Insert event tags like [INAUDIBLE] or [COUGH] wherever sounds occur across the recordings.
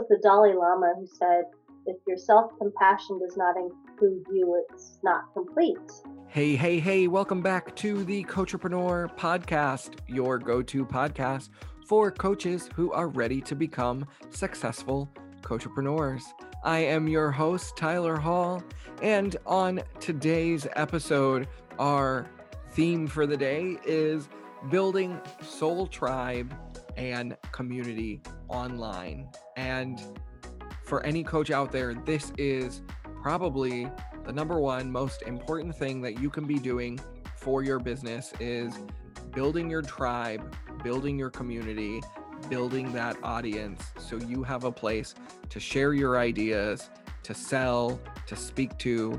was the Dalai Lama who said, if your self compassion does not include you, it's not complete. Hey, hey, hey, welcome back to the Coachapreneur Podcast, your go to podcast for coaches who are ready to become successful coachapreneurs. I am your host, Tyler Hall, and on today's episode, our theme for the day is building soul tribe and community online. And for any coach out there, this is probably the number one most important thing that you can be doing for your business is building your tribe, building your community, building that audience so you have a place to share your ideas, to sell, to speak to.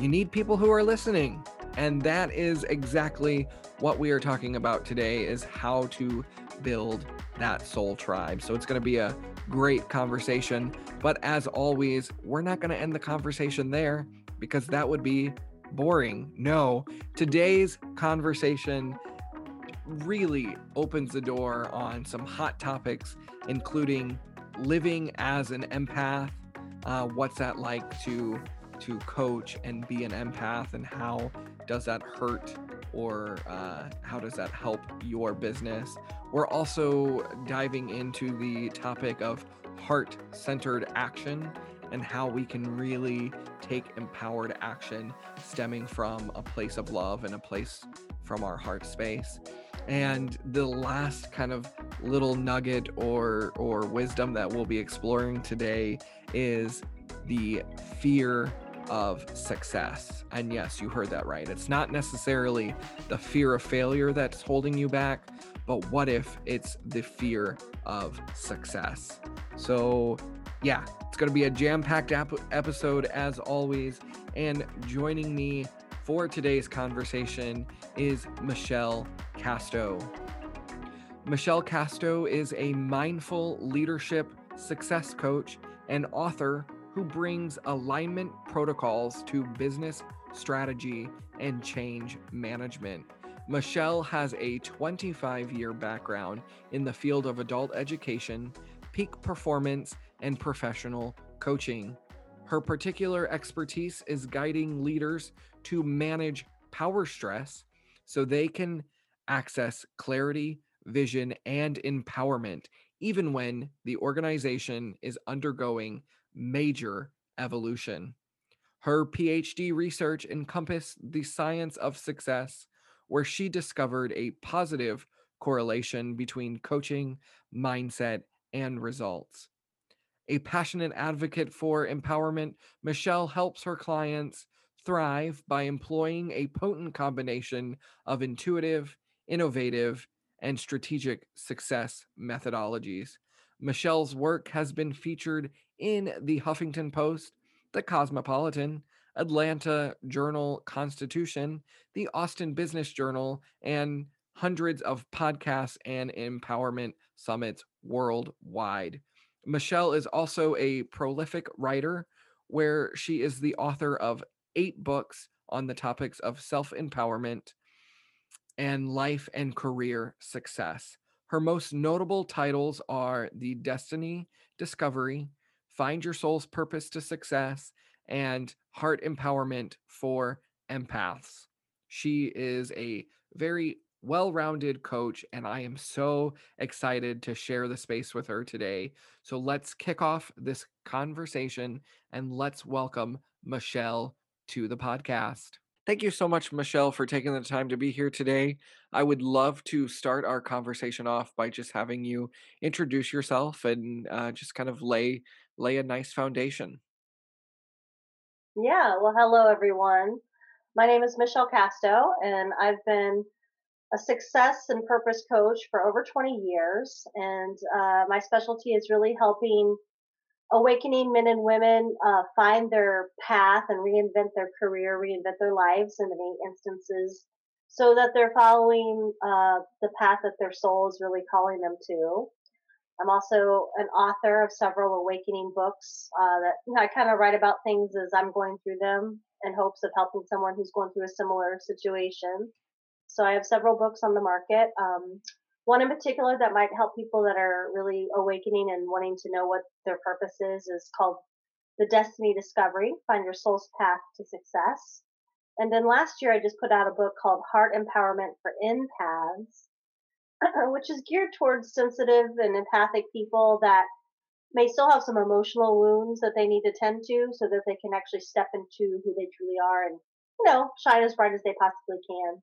You need people who are listening. And that is exactly what we are talking about today is how to build that soul tribe. So it's going to be a great conversation, but as always, we're not going to end the conversation there because that would be boring. No, today's conversation really opens the door on some hot topics, including living as an empath. Uh, what's that like to to coach and be an empath, and how does that hurt or uh, how does that help your business? We're also diving into the topic of heart centered action and how we can really take empowered action stemming from a place of love and a place from our heart space. And the last kind of little nugget or or wisdom that we'll be exploring today is the fear of success. And yes, you heard that right. It's not necessarily the fear of failure that's holding you back, but what if it's the fear of success? So, yeah, it's going to be a jam packed ap- episode as always. And joining me for today's conversation is Michelle Casto. Michelle Casto is a mindful leadership success coach and author who brings alignment protocols to business strategy and change management. Michelle has a 25 year background in the field of adult education, peak performance, and professional coaching. Her particular expertise is guiding leaders to manage power stress so they can access clarity, vision, and empowerment, even when the organization is undergoing major evolution. Her PhD research encompassed the science of success, where she discovered a positive correlation between coaching, mindset, and results. A passionate advocate for empowerment, Michelle helps her clients thrive by employing a potent combination of intuitive, innovative, and strategic success methodologies. Michelle's work has been featured in the Huffington Post, the Cosmopolitan, Atlanta Journal Constitution, the Austin Business Journal, and hundreds of podcasts and empowerment summits worldwide. Michelle is also a prolific writer, where she is the author of eight books on the topics of self empowerment and life and career success. Her most notable titles are The Destiny Discovery, Find Your Soul's Purpose to Success, and Heart Empowerment for Empaths. She is a very well rounded coach, and I am so excited to share the space with her today. So let's kick off this conversation and let's welcome Michelle to the podcast. Thank you so much, Michelle, for taking the time to be here today. I would love to start our conversation off by just having you introduce yourself and uh, just kind of lay lay a nice foundation. Yeah, well, hello everyone. My name is Michelle Casto, and I've been a success and purpose coach for over 20 years. And uh, my specialty is really helping awakening men and women uh, find their path and reinvent their career, reinvent their lives in many instances, so that they're following uh, the path that their soul is really calling them to. I'm also an author of several awakening books uh, that I kind of write about things as I'm going through them in hopes of helping someone who's going through a similar situation. So I have several books on the market. Um, one in particular that might help people that are really awakening and wanting to know what their purpose is is called The Destiny Discovery Find Your Soul's Path to Success. And then last year, I just put out a book called Heart Empowerment for Empaths, [CLEARS THROAT] which is geared towards sensitive and empathic people that may still have some emotional wounds that they need to tend to so that they can actually step into who they truly are and, you know, shine as bright as they possibly can.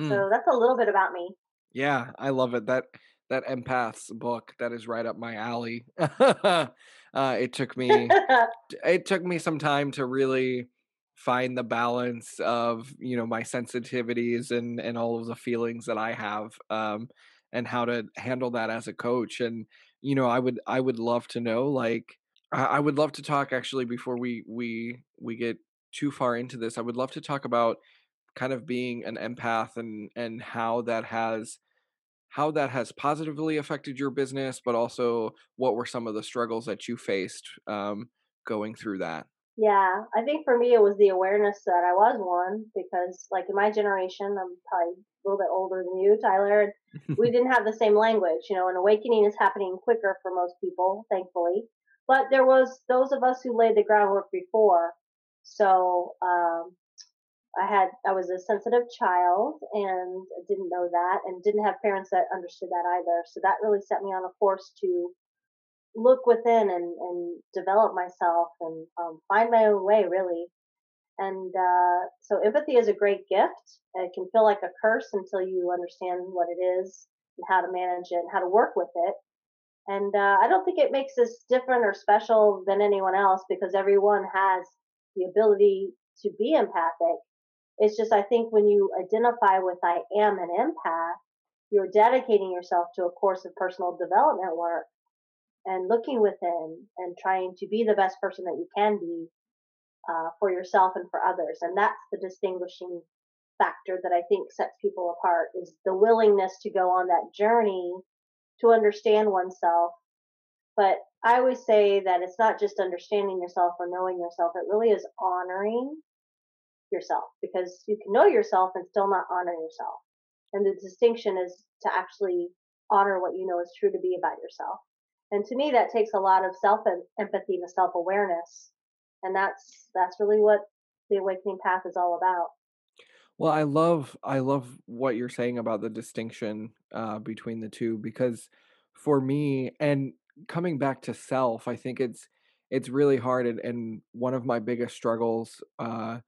Mm. So that's a little bit about me. Yeah, I love it. That that empaths book that is right up my alley. [LAUGHS] uh, it took me [LAUGHS] it took me some time to really find the balance of you know my sensitivities and and all of the feelings that I have um, and how to handle that as a coach. And you know, I would I would love to know like I, I would love to talk actually before we we we get too far into this. I would love to talk about kind of being an empath and and how that has how that has positively affected your business, but also what were some of the struggles that you faced um, going through that? Yeah, I think for me it was the awareness that I was one because, like in my generation, I'm probably a little bit older than you, Tyler. we [LAUGHS] didn't have the same language. You know, an awakening is happening quicker for most people, thankfully. But there was those of us who laid the groundwork before. So um, I had I was a sensitive child and didn't know that and didn't have parents that understood that either. So that really set me on a course to look within and, and develop myself and um, find my own way really. And uh, so empathy is a great gift. It can feel like a curse until you understand what it is and how to manage it and how to work with it. And uh, I don't think it makes us different or special than anyone else because everyone has the ability to be empathic it's just, I think when you identify with I am an empath, you're dedicating yourself to a course of personal development work and looking within and trying to be the best person that you can be uh, for yourself and for others. And that's the distinguishing factor that I think sets people apart is the willingness to go on that journey to understand oneself. But I always say that it's not just understanding yourself or knowing yourself. It really is honoring yourself because you can know yourself and still not honor yourself. And the distinction is to actually honor what you know is true to be about yourself. And to me, that takes a lot of self empathy and self awareness. And that's, that's really what the awakening path is all about. Well, I love I love what you're saying about the distinction uh, between the two because for me and coming back to self, I think it's it's really hard and, and one of my biggest struggles uh,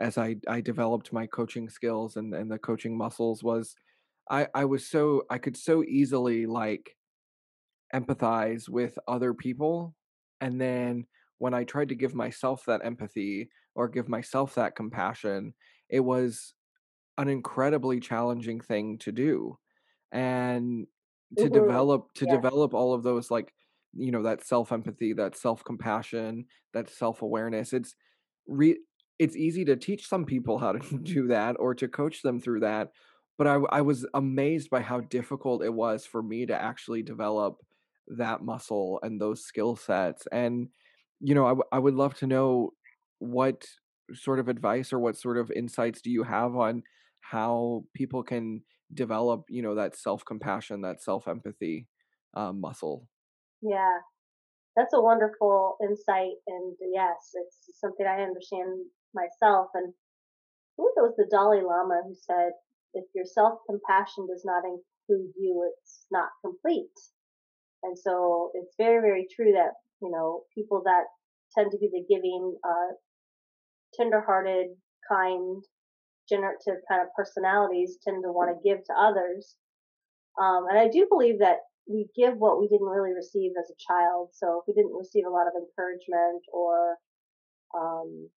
as I I developed my coaching skills and and the coaching muscles was I I was so I could so easily like empathize with other people and then when I tried to give myself that empathy or give myself that compassion it was an incredibly challenging thing to do and to mm-hmm. develop to yeah. develop all of those like you know that self empathy that self compassion that self awareness it's re- it's easy to teach some people how to [LAUGHS] do that or to coach them through that but I, I was amazed by how difficult it was for me to actually develop that muscle and those skill sets and you know I, w- I would love to know what sort of advice or what sort of insights do you have on how people can develop you know that self-compassion that self-empathy uh, muscle? Yeah. That's a wonderful insight and yes it's something i understand myself. And I think it was the Dalai Lama who said, if your self compassion does not include you, it's not complete. And so it's very, very true that, you know, people that tend to be the giving, uh, tender-hearted, kind, generative kind of personalities tend to want to give to others. Um, and I do believe that we give what we didn't really receive as a child. So if we didn't receive a lot of encouragement or um,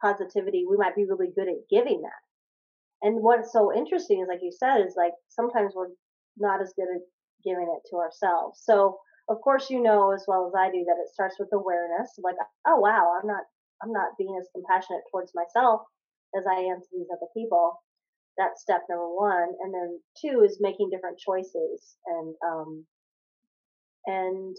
positivity, we might be really good at giving that. And what's so interesting is, like you said, is like sometimes we're not as good at giving it to ourselves. So, of course, you know as well as I do that it starts with awareness. Like, oh wow, I'm not, I'm not being as compassionate towards myself as I am to these other people. That's step number one. And then two is making different choices. And, um, and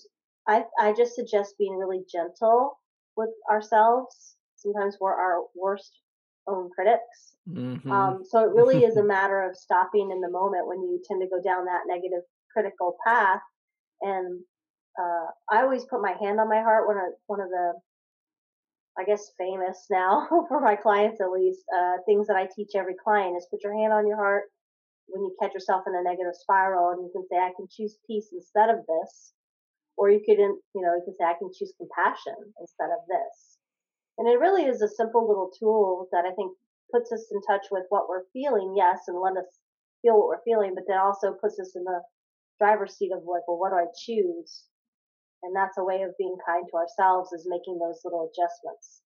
I, I just suggest being really gentle with ourselves sometimes we're our worst own critics. Mm-hmm. Um, so it really is a [LAUGHS] matter of stopping in the moment when you tend to go down that negative critical path. And uh, I always put my hand on my heart. One of one of the, I guess, famous now [LAUGHS] for my clients at least, uh, things that I teach every client is put your hand on your heart when you catch yourself in a negative spiral, and you can say, "I can choose peace instead of this," or you could, you know, you can say, "I can choose compassion instead of this." And it really is a simple little tool that I think puts us in touch with what we're feeling, yes, and let us feel what we're feeling, but then also puts us in the driver's seat of like, well, what do I choose? And that's a way of being kind to ourselves is making those little adjustments.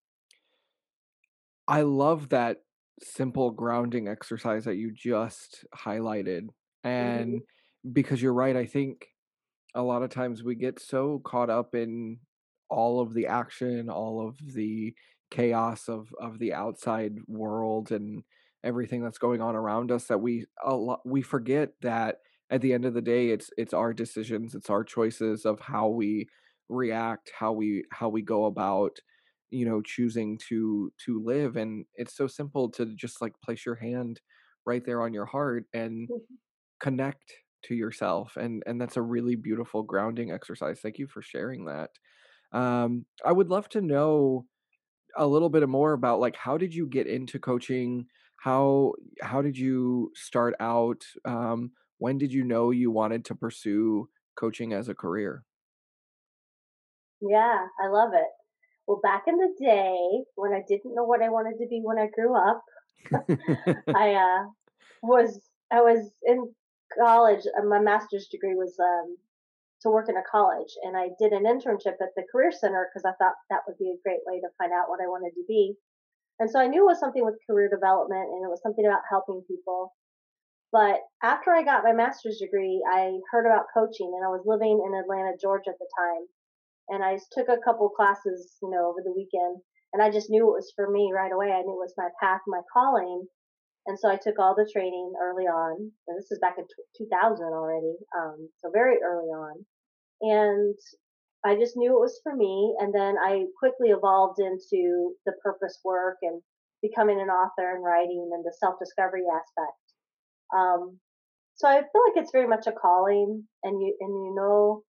I love that simple grounding exercise that you just highlighted. Mm-hmm. And because you're right, I think a lot of times we get so caught up in all of the action, all of the chaos of of the outside world and everything that's going on around us that we a lot we forget that at the end of the day it's it's our decisions it's our choices of how we react how we how we go about you know choosing to to live and it's so simple to just like place your hand right there on your heart and Mhm. connect to yourself and and that's a really beautiful grounding exercise thank you for sharing that um i would love to know a little bit more about like how did you get into coaching how how did you start out um when did you know you wanted to pursue coaching as a career Yeah, I love it. Well, back in the day when I didn't know what I wanted to be when I grew up, [LAUGHS] [LAUGHS] I uh, was I was in college. uh, My master's degree was um, to work in a college, and I did an internship at the Career Center because I thought that would be a great way to find out what I wanted to be. And so I knew it was something with career development, and it was something about helping people. But after I got my master's degree, I heard about coaching, and I was living in Atlanta, Georgia at the time. And I took a couple classes, you know, over the weekend, and I just knew it was for me right away. I knew it was my path, my calling. And so I took all the training early on, and this is back in 2000 already, um, so very early on. And I just knew it was for me. And then I quickly evolved into the purpose work and becoming an author and writing and the self discovery aspect. Um, so I feel like it's very much a calling, and you and you know,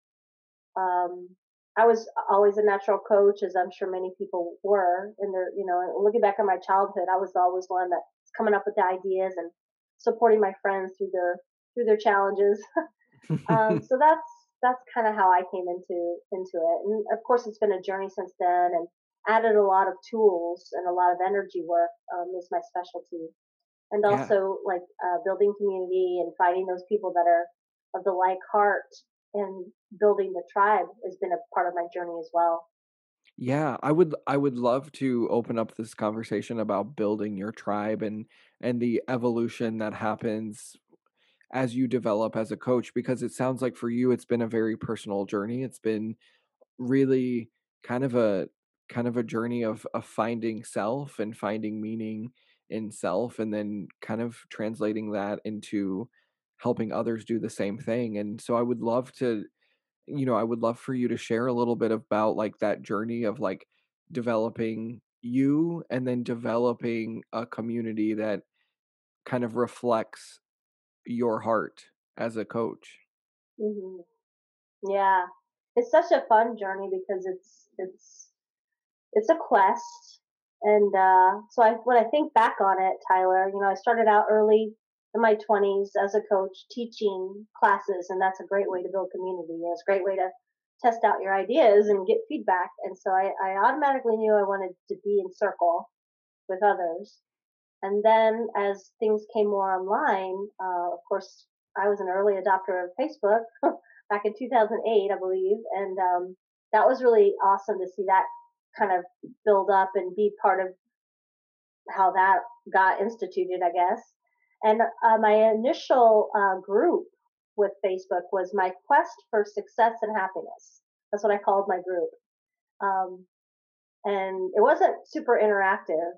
um, I was always a natural coach, as I'm sure many people were. And they're, you know, looking back on my childhood, I was always one that's coming up with the ideas and supporting my friends through their through their challenges. [LAUGHS] um, [LAUGHS] so that's that's kind of how I came into into it. And of course, it's been a journey since then, and added a lot of tools and a lot of energy work um, is my specialty, and yeah also like uh, building community and finding those people that are of the like heart and building the tribe has been a part of my journey as well. yeah i would i would love to open up this conversation about building your tribe and and the evolution that happens as you develop as a coach because it sounds like for you it's been a very personal journey. It's been really kind of a kind of a journey of of finding self and finding meaning in self and then kind of translating that into helping others do the same thing and so i would love to you know i would love for you to share a little bit about like that journey of like developing you and then developing a community that kind of reflects your heart as a coach hmm Yeah, it's such a fun journey because it's it's it's a quest. And uh, so I, when I think back on it, Tyler, you know, I started out early in my 20s as a coach teaching classes, and that's a great way to build community. It's a great way to test out your ideas and get feedback. And so I, I automatically knew I wanted to be in circle with others. And then as things came more online, uh, of course, I was an early adopter of Facebook [LAUGHS] back in 2008, I believe. And um, that was really awesome to see that kind of build up and be part of how that got instituted, I guess. And uh, my initial uh, group with Facebook was my quest for success and happiness. That's what I called my group. Um, and it wasn't super interactive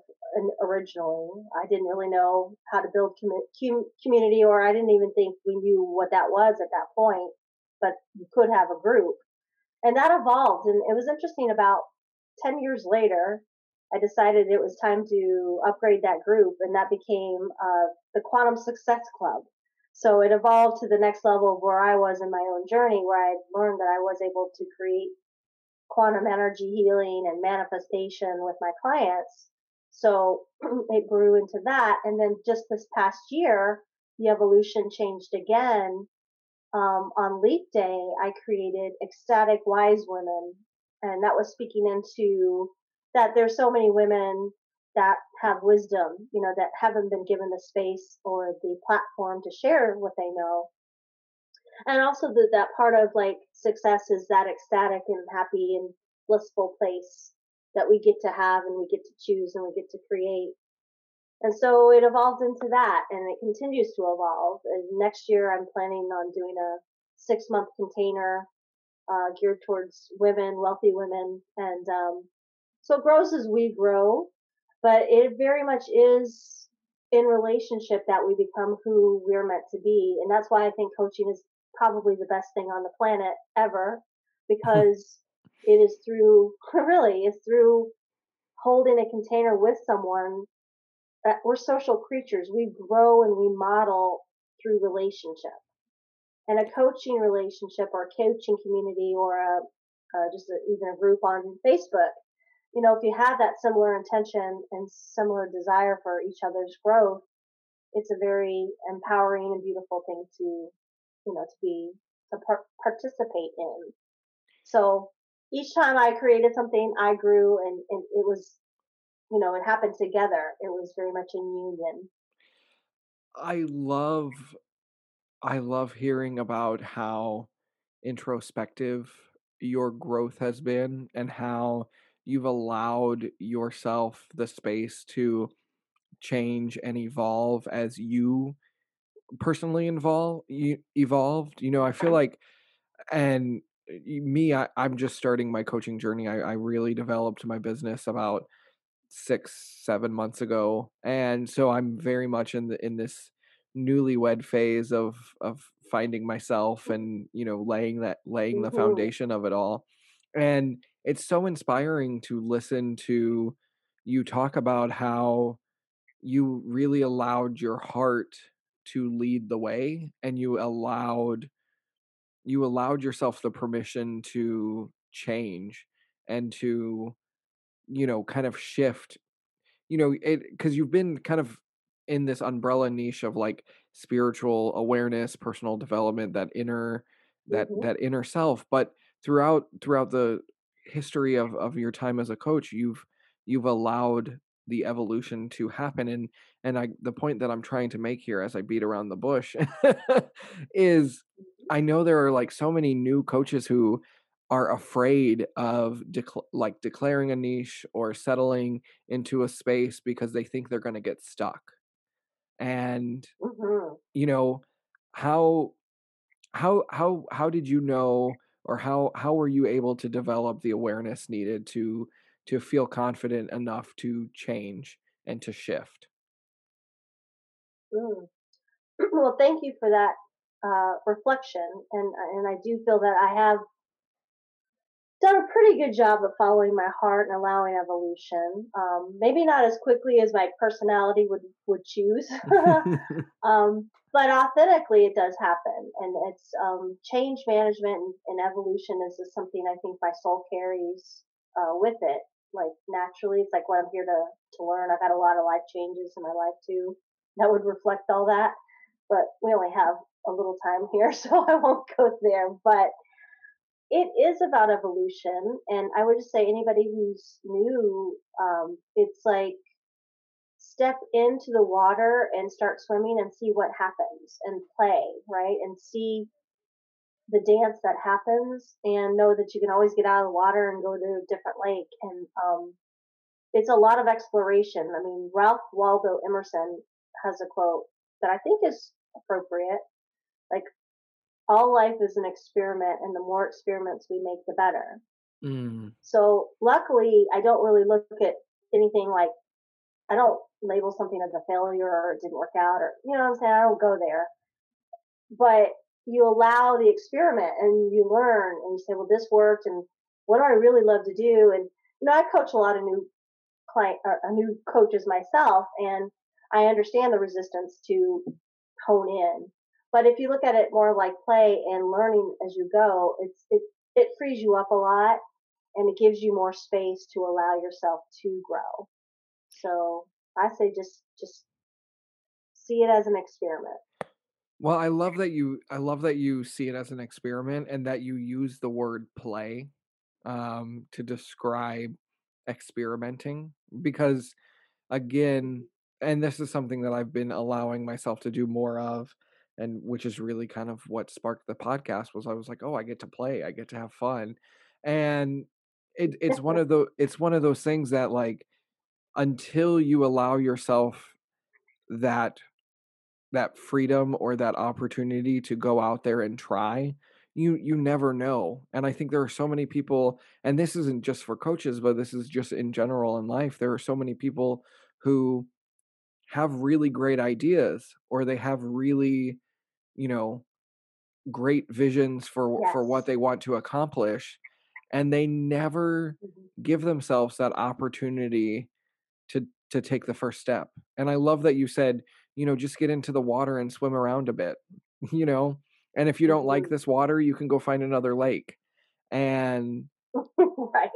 originally. I didn't really know how to build cum- community, or I didn't even think we knew what that was at that point. But you could have a group, and that evolved. And it was interesting. About ten years later, I decided it was time to upgrade that group, and that became uh, the Quantum Success Club. So it evolved to the next level of where I was in my own journey, where I learned that I was able to create quantum energy healing and manifestation with my clients. So [CLEARS THROAT] it grew into that. And then just this past year, the evolution changed again. Um, on Leap Day, I created Ecstatic Wise Women. And that was speaking into that there's so many women that have wisdom, you know, that haven't been given the space or the platform to share what they know. And also that that part of like success is that ecstatic and happy and blissful place that we get to have and we get to choose and we get to create. And so it evolved into that and it continues to evolve. And next year I'm planning on doing a six month container uh, geared towards women, wealthy women. And um, so it grows as we grow but it very much is in relationship that we become who we're meant to be. And that's why I think coaching is probably the best thing on the planet ever [LAUGHS] because it is through, [LAUGHS] really, it's through holding a container with someone. That we're social creatures. We grow and we model through relationship. And a coaching relationship or a coaching community or a, uh, just a, even a group on Facebook you know, if you have that similar intention and similar desire for each other's growth, it's a very empowering and beautiful thing to, you know, to be, to par- participate in. So each time I created something, I grew and, and it was, you know, it happened together. It was very much in union. I love, I love hearing about how introspective your growth has been and how you've allowed yourself the space to change and evolve as you personally involve you evolved you know i feel like and me I, i'm just starting my coaching journey I, I really developed my business about six seven months ago and so i'm very much in the in this newlywed phase of of finding myself and you know laying that laying the mm-hmm. foundation of it all and it's so inspiring to listen to you talk about how you really allowed your heart to lead the way and you allowed you allowed yourself the permission to change and to you know kind of shift you know it because you've been kind of in this umbrella niche of like spiritual awareness personal development that inner that mm-hmm. that inner self but throughout throughout the history of of your time as a coach you've you've allowed the evolution to happen and and I the point that I'm trying to make here as I beat around the bush [LAUGHS] is I know there are like so many new coaches who are afraid of like declaring a niche or settling into a space because they think they're going to get stuck. And mm-hmm. you know, how how how how did you know or how how were you able to develop the awareness needed to to feel confident enough to change and to shift mm. [CLEARS THROAT] well thank you for that uh, reflection and and i do feel that i have done a pretty good job of following my heart and allowing evolution. Um, maybe not as quickly as my personality would would choose, [LAUGHS] [LAUGHS] um, but authentically it does happen and it's um, change management and, and evolution is just something i think my soul carries uh, with it like naturally it's like what i'm here to to learn i've had a lot of life changes in my life too that would reflect all that but we only have a little time here [LAUGHS] so i won't go there but it is about evolution and i would just say anybody who's new um, it's like step into the water and start swimming and see what happens and play, right? And see the dance that happens and know that you can always get out of the water and go to a different lake. And um, it's a lot of exploration. I mean, Ralph Waldo Emerson has a quote that I think is appropriate. Like, all life is an experiment, and the more experiments we make, the better. Mm. So, luckily, I don't really look at anything like I don't label something as a failure or it didn't work out or, you know what I'm saying? I don't go there. But you allow the experiment and you learn and you say, well, this worked and what do I really love to do? And, you know, I coach a lot of new client or a new coaches myself, and I understand the resistance to hone in. But if you look at it more like play and learning as you go, it's it it frees you up a lot and it gives you more space to allow yourself to grow. So I say just just see it as an experiment. Well, I love that you I love that you see it as an experiment and that you use the word play um to describe experimenting because again and this is something that I've been allowing myself to do more of and which is really kind of what sparked the podcast was I was like, "Oh, I get to play. I get to have fun." And it it's one [LAUGHS] of the it's one of those things that like until you allow yourself that that freedom or that opportunity to go out there and try you you never know and i think there are so many people and this isn't just for coaches but this is just in general in life there are so many people who have really great ideas or they have really you know great visions for for what they want to accomplish and they never Mhm. give themselves that opportunity to to take the first step. And I love that you said, you know, just get into the water and swim around a bit, [LAUGHS] you know? And if you don't like Mhm. this water, you can go find another lake. And [LAUGHS] right.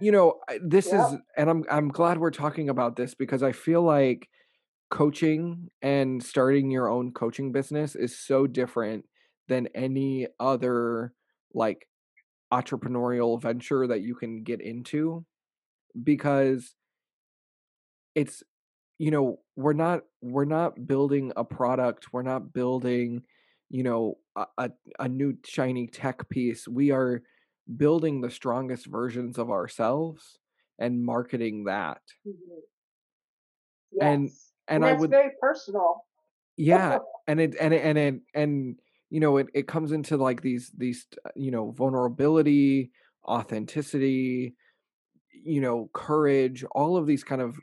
You know, this Yep. is and I'm I'm glad we're talking about this because I feel like coaching and starting your own coaching business is so different than any other like entrepreneurial venture that you can get into because it's you know we're not we're not building a product we're not building you know a, a, new shiny tech piece we are building the strongest versions of ourselves and marketing that Mhm. and Yes. and And i that's would very personal. yeah and it and it and it and you know it, it comes into like these these uh, you know vulnerability authenticity you know courage all of these kind of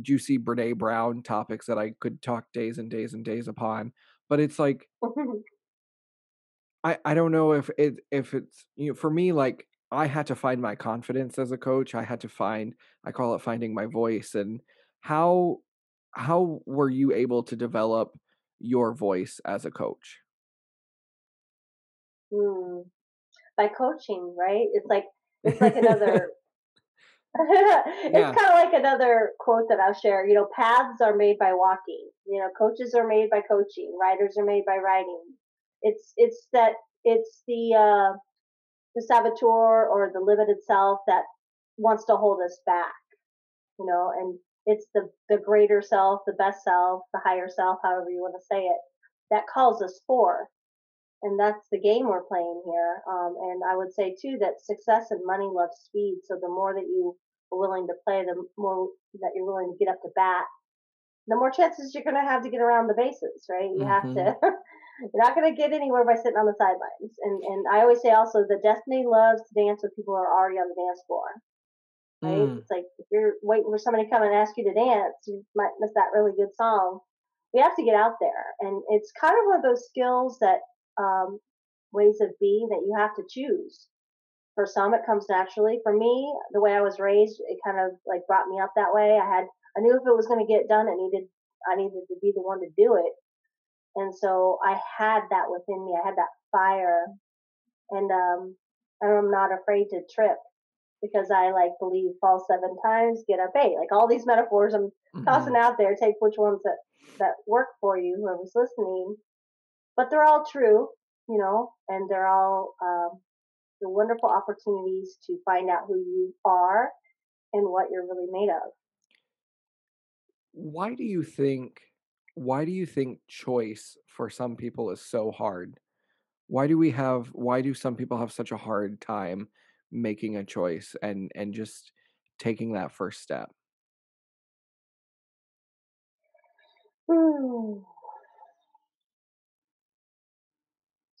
juicy Brene Brown topics that I could talk days and days and days upon. But it's like [LAUGHS] I I don't know if it if it's you know for me like I had to find my confidence as a coach. I had to find I call it finding my voice and how how were you able to develop your voice as a coach? Hmm. By coaching, right? It's like it's like [LAUGHS] another [LAUGHS] it's yeah. kind of like another quote that I'll share. You know, paths are made by walking. You know, coaches are made by coaching. Writers are made by writing. It's it's that it's the uh, the saboteur or the limited self that wants to hold us back. You know, and it's the the greater self, the best self, the higher self, however you want to say it, that calls us forth and that's the game we're playing here. Um, and I would say too that success and money love speed. So the more that you are willing to play, the more that you're willing to get up to bat, the more chances you're going to have to get around the bases, right? You have Mhm. to. [LAUGHS] you're not going to get anywhere by sitting on the sidelines. And and I always say also that destiny loves to dance with people who are already on the dance floor. Right? Mm. It's like if you're waiting for somebody to come and ask you to dance, you might miss that really good song. We have to get out there, and it's kind of one of those skills that um, ways of being that you have to choose. For some, it comes naturally. For me, the way I was raised, it kind of like brought me up that way. I had, I knew if it was going to get done, it needed, I needed to be the one to do it. And so I had that within me. I had that fire, and um, I'm not afraid to trip because I like believe fall seven times, get up eight. Like all these metaphors I'm tossing Mhm. out there. Take which ones that that work for you, whoever's listening but they're all true, you know, and they're all um, the wonderful opportunities to find out who you are and what you're really made of. Why do you think why do you think choice for some people is so hard? Why do we have why do some people have such a hard time making a choice and and just taking that first step? Hmm.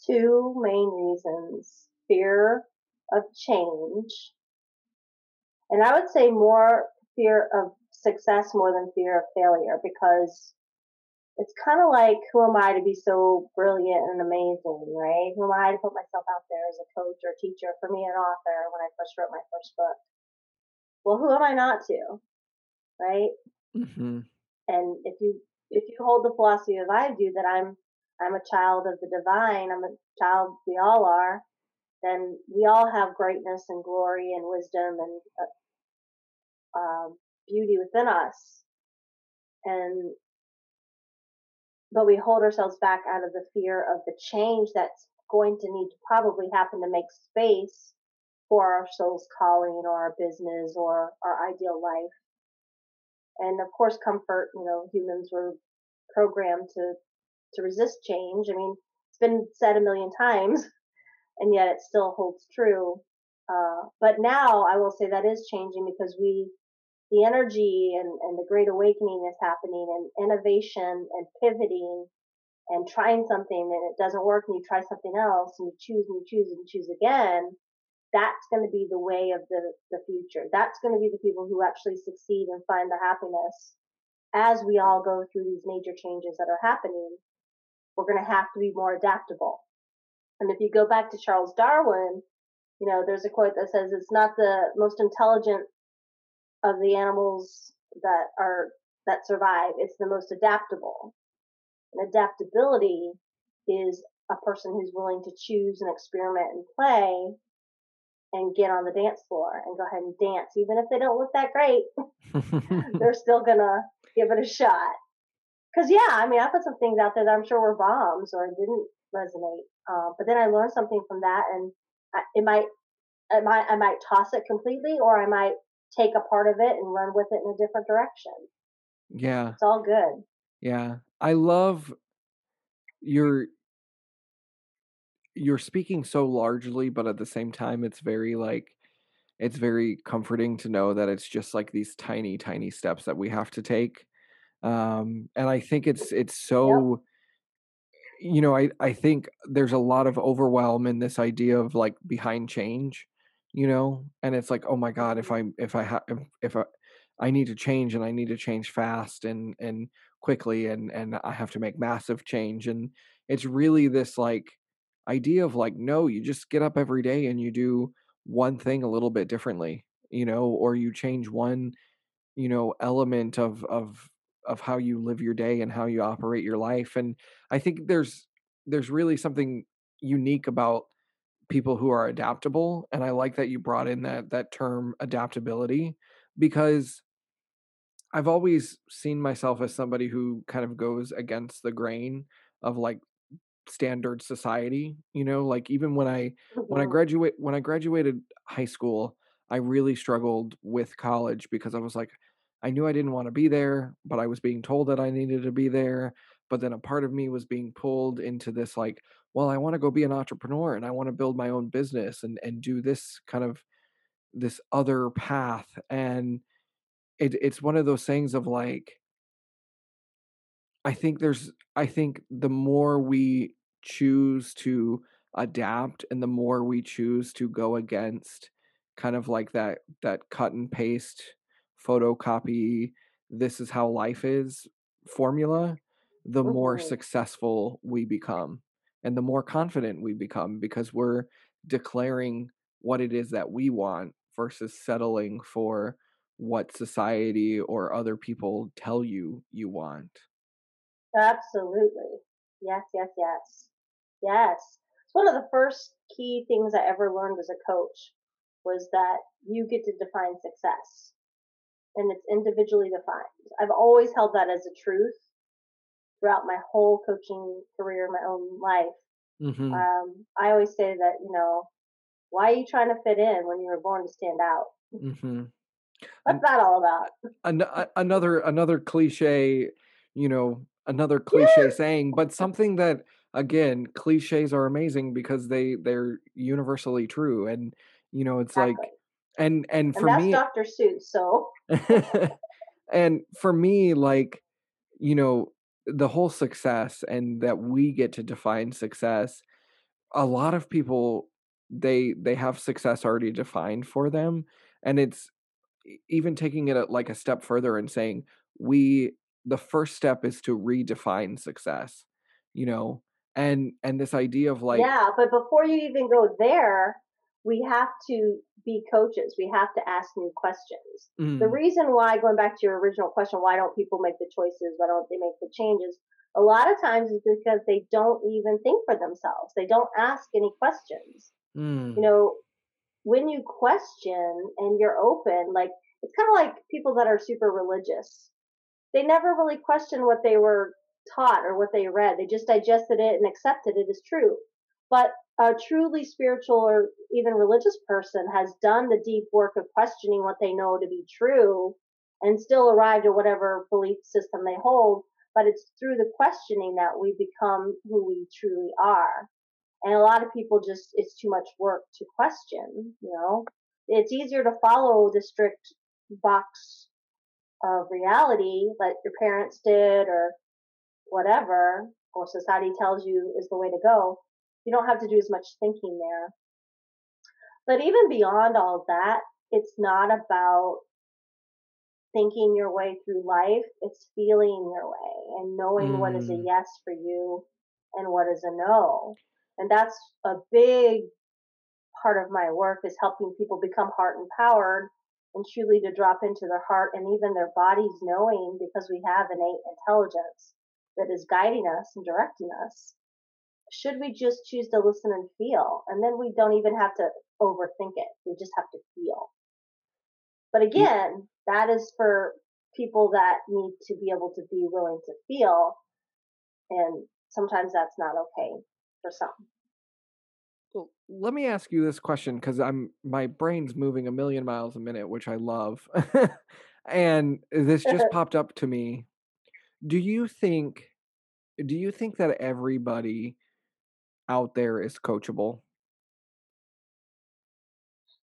Two main reasons fear of change, and I would say more fear of success more than fear of failure because it's kind of like who am I to be so brilliant and amazing, right? Who am I to put myself out there as a coach or teacher? For me, an author when I first wrote my first book. Well, who am I not to? right? Mm-hmm. And if you if you hold the philosophy of I do that I'm I'm a child of the divine, I'm a child, we all are, then we all have greatness and glory and wisdom and uh, uh, beauty within us. And but we hold ourselves back out of the fear of the change that's going to need to probably happen to make space for our soul's calling or our business or our ideal life. And of course, comfort, you know, humans were programmed to, to resist change. I mean, it's been said a million times, [LAUGHS] and yet it still holds true. Uh, but now I will say that is changing because we the energy and, and the great awakening is happening and innovation and pivoting and trying something and it doesn't work and you try something else and you choose and you choose and you choose again, that's going to be the way of the, the future. That's going to be the people who actually succeed and find the happiness as we all go through these major changes that are happening. We're going to have to be more adaptable. And if you go back to Charles Darwin, you know, there's a quote that says it's not the most intelligent of the animals that are that survive. It's the most adaptable. And adaptability is a person who's willing to choose and experiment and play and get on the dance floor and go ahead and dance. Even if they don't look that great, [LAUGHS] [LAUGHS] they're still gonna give it a shot. Cause yeah, I mean, I put some things out there that I'm sure were bombs or didn't resonate. Uh, but then I learned something from that and I, it might, it might, I might toss it completely or I might take a part of it and run with it in a different direction. Yeah. It's all good. Yeah. I love your you're speaking so largely, but at the same time it's very like it's very comforting to know that it's just like these tiny, tiny steps that we have to take. Um and I think it's it's so yep. you know, I, I think there's a lot of overwhelm in this idea of like behind change you know? And it's like oh my god if i if i have if i i need to change and i need to change fast and and quickly and and i have to make massive change. And it's really this like idea of like no you just get up every day and you do one thing a little bit differently you know? Or you change one you know element of of of how you live your day and how you operate your life and i think there's there's really something unique about people who are adaptable and i like that you brought in that that term adaptability because i've always seen myself as somebody who kind of goes against the grain of like standard society you know like even when i when i mm-hmm. graduate when i graduated high school i really struggled with college because i was like i knew i didn't want to be there but i was being told that i needed to be there but then a part of me was being pulled into this like well i want to go be an entrepreneur and i want to build my own business and and do this kind of this other path and it, it's one of those things of like i think there's i think the more we choose to adapt and the more we choose to go against kind of like that that cut and paste photocopy this is how life is formula the more successful we become and the more confident we become because we're declaring what it is that we want versus settling for what society or other people tell you you want. Absolutely. Yes, yes, yes. Yes. It's one of the first key things I ever learned as a coach was that you get to define success and it's individually defined. I've always held that as a truth throughout my whole coaching career, my own life. Mm-hmm. Um, I always say that, you know, why are you trying to fit in when you were born to stand out? Mm-hmm. What's that all about? An- another another cliche, you know, another cliche yeah. saying, but something that again, cliches are amazing because they they're universally true, and you know, it's exactly. like, and and for and me, Dr. Seuss. So, [LAUGHS] and for me, like, you know, the whole success and that we get to define success a lot of people they they have success already defined for them and it's even taking it like a step further and saying we the first step is to redefine success you know and and this idea of like yeah but before you even go there we have to be coaches. We have to ask new questions. Mm. The reason why, going back to your original question, why don't people make the choices? Why don't they make the changes? A lot of times is because they don't even think for themselves. They don't ask any questions. Mm. You know, when you question and you're open, like it's kind of like people that are super religious. They never really question what they were taught or what they read. They just digested it and accepted it as true. But a truly spiritual or even religious person has done the deep work of questioning what they know to be true and still arrived at whatever belief system they hold. But it's through the questioning that we become who we truly are. And a lot of people just, it's too much work to question, you know? It's easier to follow the strict box of reality that your parents did or whatever, or society tells you is the way to go you don't have to do as much thinking there. But even beyond all that, it's not about thinking your way through life. It's feeling your way and knowing mm. what is a mm. yes for you and what is a no. And that's a big part of my work is helping people become heart empowered and truly to drop into their heart and even their bodies knowing because we have innate intelligence that is guiding us and directing us should we just choose to listen and feel? And then we don't even have to overthink it. We just have to feel. But again, that is for people that need to be able to be willing to feel. And sometimes that's not okay for some. Well, let me ask you this question because I'm my brain's moving a million miles a minute, which I love. [LAUGHS] and this just [LAUGHS] popped up to me. Do you think do you think that everybody out there is coachable?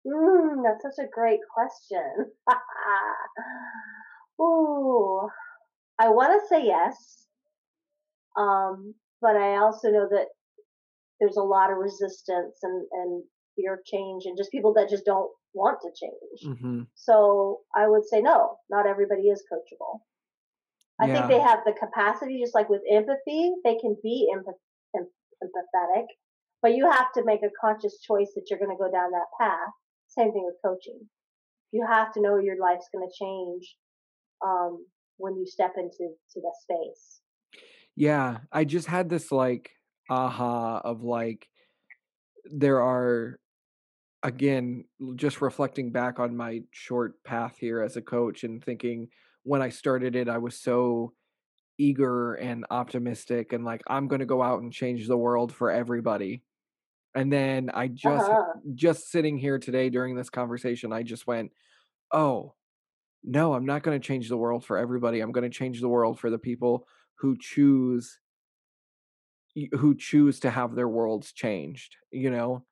Mm, that's such a great question. [LAUGHS] Ooh, I want to say yes, um, but I also know that there's a lot of resistance and, and fear of change and just people that just don't want to change. Mm-hmm. So I would say no, not everybody is coachable. I yeah. think they have the capacity, just like with empathy, they can be empath- empathetic, but you have to make a conscious choice that you're going to go down that path. Same thing with coaching. You have to know your life's going to change um, when you step into to the space. Yeah, I just had this like aha of like there are again just reflecting back on my short path here as a coach and thinking when I started it I was so eager and optimistic and like I'm going to go out and change the world for everybody. And then I just uh-huh. just sitting here today during this conversation I just went, "Oh, no, I'm not going to change the world for everybody. I'm going to change the world for the people who choose who choose to have their worlds changed, you know?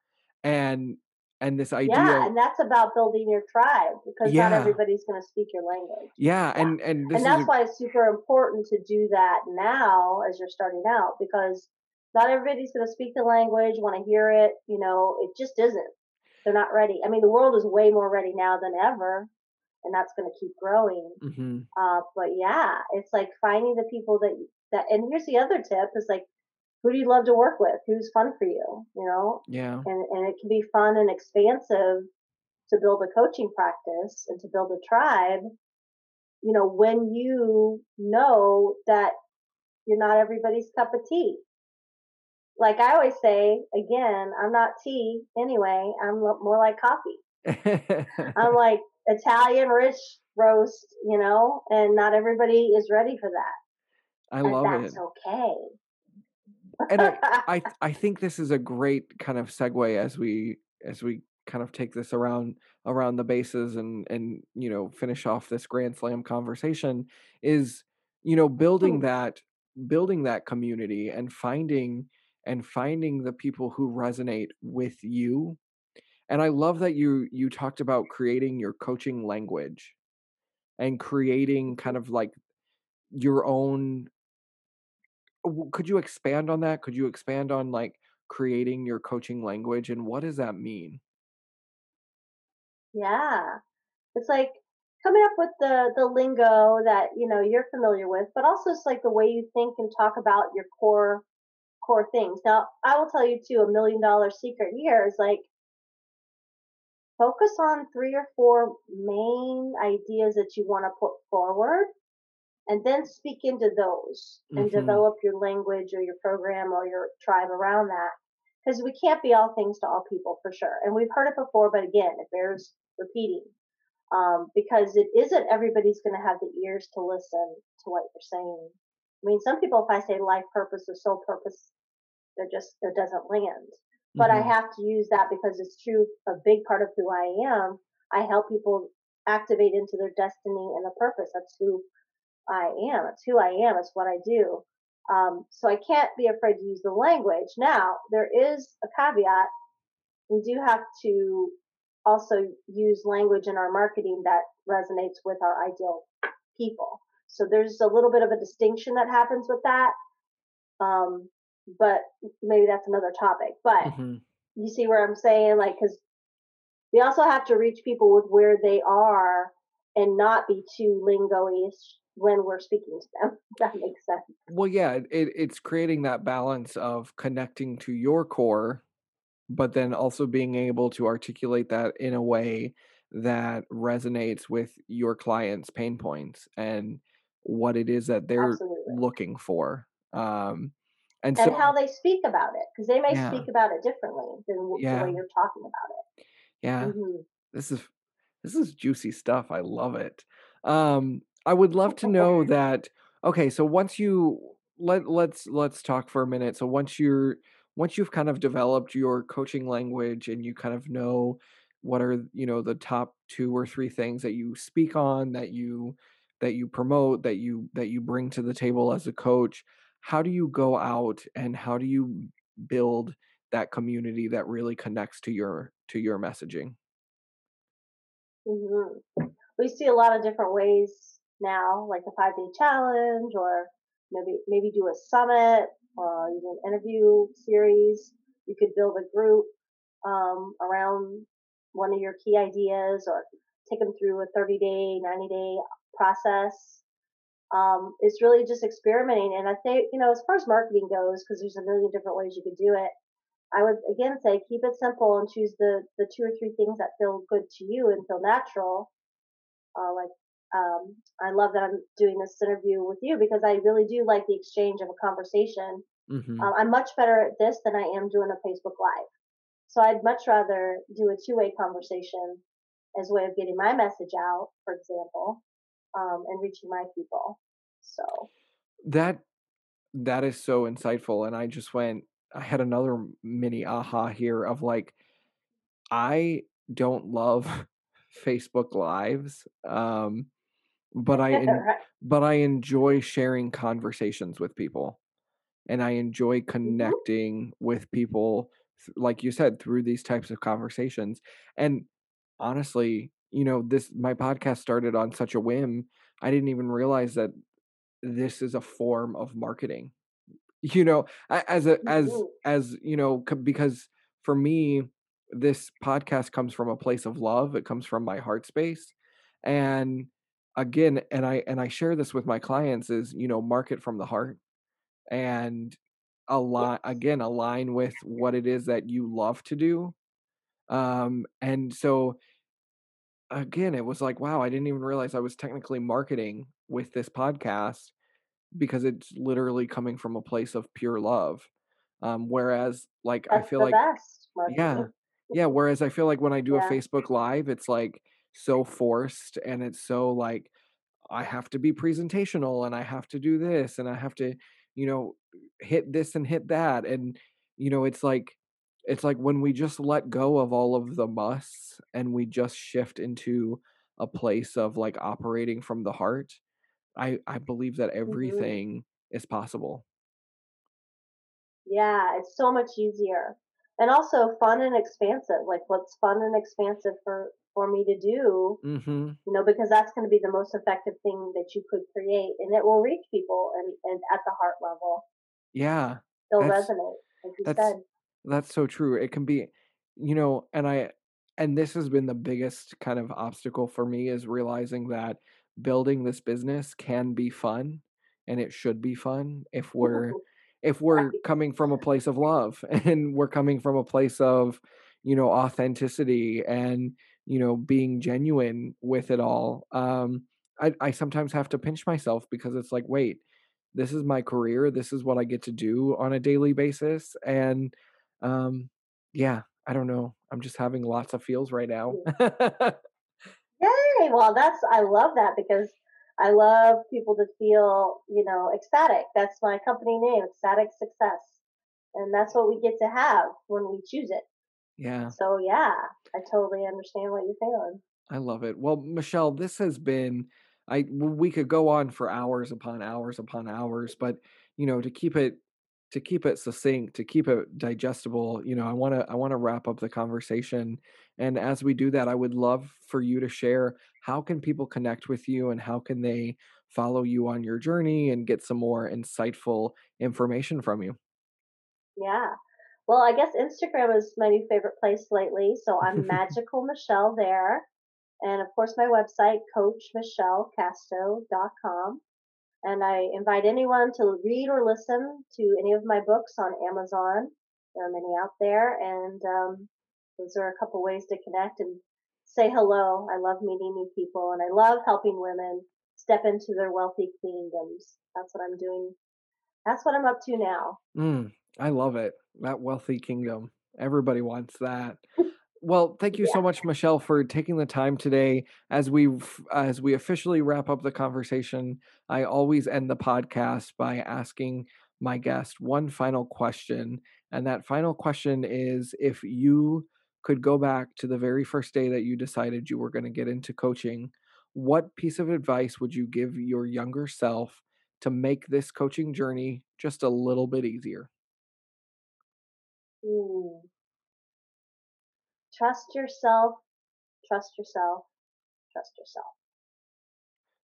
And and this idea yeah and that's about building your tribe because yeah. not everybody's going to speak your language yeah, yeah. and and and that's a... why it's super important to do that now as you're starting out because not everybody's going to speak the language want to hear it you know it just isn't they're not ready i mean the world is way more ready now than ever and that's going to keep growing mm-hmm. uh, but yeah it's like finding the people that that and here's the other tip is like who do you love to work with? Who's fun for you? You know? Yeah. And and it can be fun and expansive to build a coaching practice and to build a tribe, you know, when you know that you're not everybody's cup of tea. Like I always say, again, I'm not tea anyway. I'm more like coffee. I'm [LAUGHS] like Italian rich roast, you know, and not everybody is ready for that. I and love that's it. okay and I, [LAUGHS] I I think this is a great kind of segue as we as we kind of take this around around the bases and and you know finish off this grand slam conversation is you know building that building that community and finding and finding the people who resonate with you. And i love that you you talked about creating your coaching language and creating kind of like your own could you expand on that? Could you expand on like creating your coaching language and what does that mean? Yeah. It's like coming up with the the lingo that, you know, you're familiar with, but also it's like the way you think and talk about your core core things. Now, I will tell you too a million dollar secret here is like focus on three or four main ideas that you want to put forward and then speak into those and Mm-hmm. develop your language or your program or your tribe around that because we can't be all things to all people for sure and we've heard it before but again it bears repeating um, because it isn't everybody's going to have the ears to listen to what you're saying i mean some people if i say life purpose or soul purpose they're just it doesn't land but I Mhm. have to use that because it's true, a big part of who I am. I help people activate into their destiny and a purpose. That's who I am. It's who I am. It's what I do. Um, so I can't be afraid to use the language. Now, there is a caveat. We do have to also use language in our marketing that resonates with our ideal people. So there's a little bit of a distinction that happens with that. Um, but maybe that's another topic. But Mhm. you see where I'm saying? Like, because we also have to reach people with where they are and not be too lingo-ish when we're speaking to them. [LAUGHS] That makes sense. Well, yeah, it, it's creating that balance of connecting to your core, but then also being able to articulate that in a way that resonates with your client's pain points and what it is that they're Absolutely. looking for. Um, and And so, how they speak about it, because they may yeah, speak about it differently than w- the way you're talking about yeah. it. hmm This is this is juicy stuff. I love it. Um, I would love to know [LAUGHS] that. Okay, so once you let let's let's talk for a minute. So once you're once you've kind of developed your coaching language and you kind of know what are you know the top two or three things that you speak on that you that you promote that you that you bring to the table as a coach how do you go out and how do you build that community that really connects to your to your messaging hmm We see a lot of different ways now, like a five-day challenge, or maybe maybe do a summit, or even an interview series. You could build a group um, around one of your key ideas, or take them through a 30-day, 90-day process. Um, it's really just experimenting, and I think you know, as far as marketing goes, because there's a million different ways you could do it. I would again say keep it simple and choose the the two or three things that feel good to you and feel natural. Uh, like um, I love that I'm doing this interview with you because I really do like the exchange of a conversation. hmm Um, I'm much better at this than I am doing a Facebook Live. So I'd much rather do a two way conversation as a way of getting my message out, for example, um, and reaching my people. So that That is so insightful, and I just went I had another mini aha here of, like, I don't love [LAUGHS] Facebook Lives, um, but I right. but I enjoy sharing conversations with people, and I enjoy hmm connecting with people, like you said, through these types of conversations, and honestly, you know, this my podcast started on such a whim, I didn't even realize that this is a form of marketing. You know, as a as as, you know, because for me, this podcast comes from a place of love, it comes from my heart space, and again and I and I share this with my clients is, you know, market from the heart and align again, align with what it is that you love to do, um, and so, again, it was like, wow, I didn't even realize I was technically marketing with this podcast because it's literally coming from a place of pure love. Um, whereas, like, I feel like best yeah, yeah, whereas I feel like when I do a Facebook Live, it's, like, so forced and it's so, like, I have to be presentational and I have to do this and I have to, you know, hit this and hit that, and, you know, it's like it's like when we just let go of all of the musts and we just shift into a place of, like, operating from the heart, I I believe that hmm everything is possible. Yeah, it's so much easier. And also fun and expansive. Like what's fun and expansive for for me to do, Mhm. you know, because that's going to be the most effective thing that you could create and it will reach people and, and at the heart level. Yeah. They'll resonate, like you that's said. that's so true. It can be you know, and I and this has been the biggest kind of obstacle for me is realizing that building this business can be fun and it should be fun if we're [LAUGHS] if we're coming from a place of love [LAUGHS] and we're coming from a place of, you know, authenticity and you know being genuine with it all um i i sometimes have to pinch myself because it's like wait this is my career this is what i get to do on a daily basis and um yeah i don't know i'm just having lots of feels right now [LAUGHS] Yay! Well, that's I love that because I love people to feel, you know, ecstatic. That's my company name, Ecstatic Success. And that's what we get to have when we choose it. Yeah So yeah, I totally understand what you're feeling. I love it. Well, Michelle, this has been I we could go on for hours upon hours upon hours, but you know, to keep it to keep it succinct, to keep it digestible, you know, I want to I want to wrap up the conversation. And as we do that, I would love for you to share how can people connect with you and how can they follow you on your journey and get some more insightful information from you. Yeah. Well, I guess Instagram is my new favorite place lately. So I'm [LAUGHS] Magical Michelle there. And of course, my website, coachmichellecasto.com. And I invite anyone to read or listen to any of my books on Amazon. There are many out there. And um, those are a couple ways to connect and say hello. I love meeting new people and I love helping women step into their wealthy queendoms. That's what I'm doing. That's what I'm up to now. Mm, I love it. That wealthy kingdom. Everybody wants that. Well, thank you Yeah. so much, Michelle, for taking the time today. As we as we officially wrap up the conversation, I always end the podcast by asking my guest one final question, and that final question is: If you could go back to the very first day that you decided you were going to get into coaching, what piece of advice would you give your younger self to make this coaching journey just a little bit easier? Trust yourself, trust yourself, trust yourself.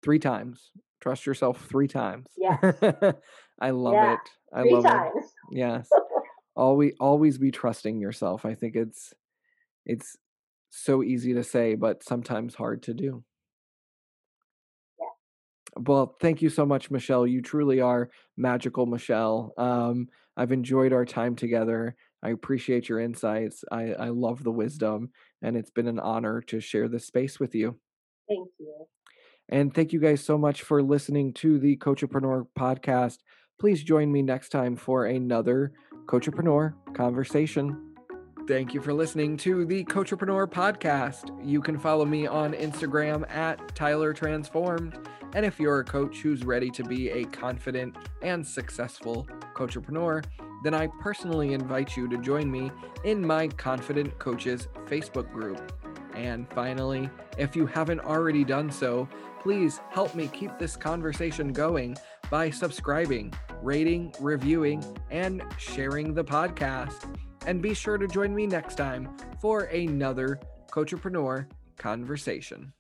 Three times. Trust yourself three times. Yes. [LAUGHS] I love Yeah. it. I Three love it. Yes. [LAUGHS] Always always be trusting yourself. I think it's it's so easy to say, but sometimes hard to do. Well, thank you so much, Michelle. You truly are magical, Michelle. Um, I've enjoyed our time together. I appreciate your insights. I, I love the wisdom, and it's been an honor to share this space with you. Thank you. And thank you guys so much for listening to the Coachapreneur podcast. Please join me next time for another Coachapreneur conversation. Thank you for listening to the Coachapreneur podcast. You can follow me on Instagram at Tyler Transformed. And if you're a coach who's ready to be a confident and successful coachapreneur, then I personally invite you to join me in my Confident Coaches Facebook group. And finally, if you haven't already done so, please help me keep this conversation going by subscribing, rating, reviewing, and sharing the podcast. And be sure to join me next time for another Coachapreneur conversation.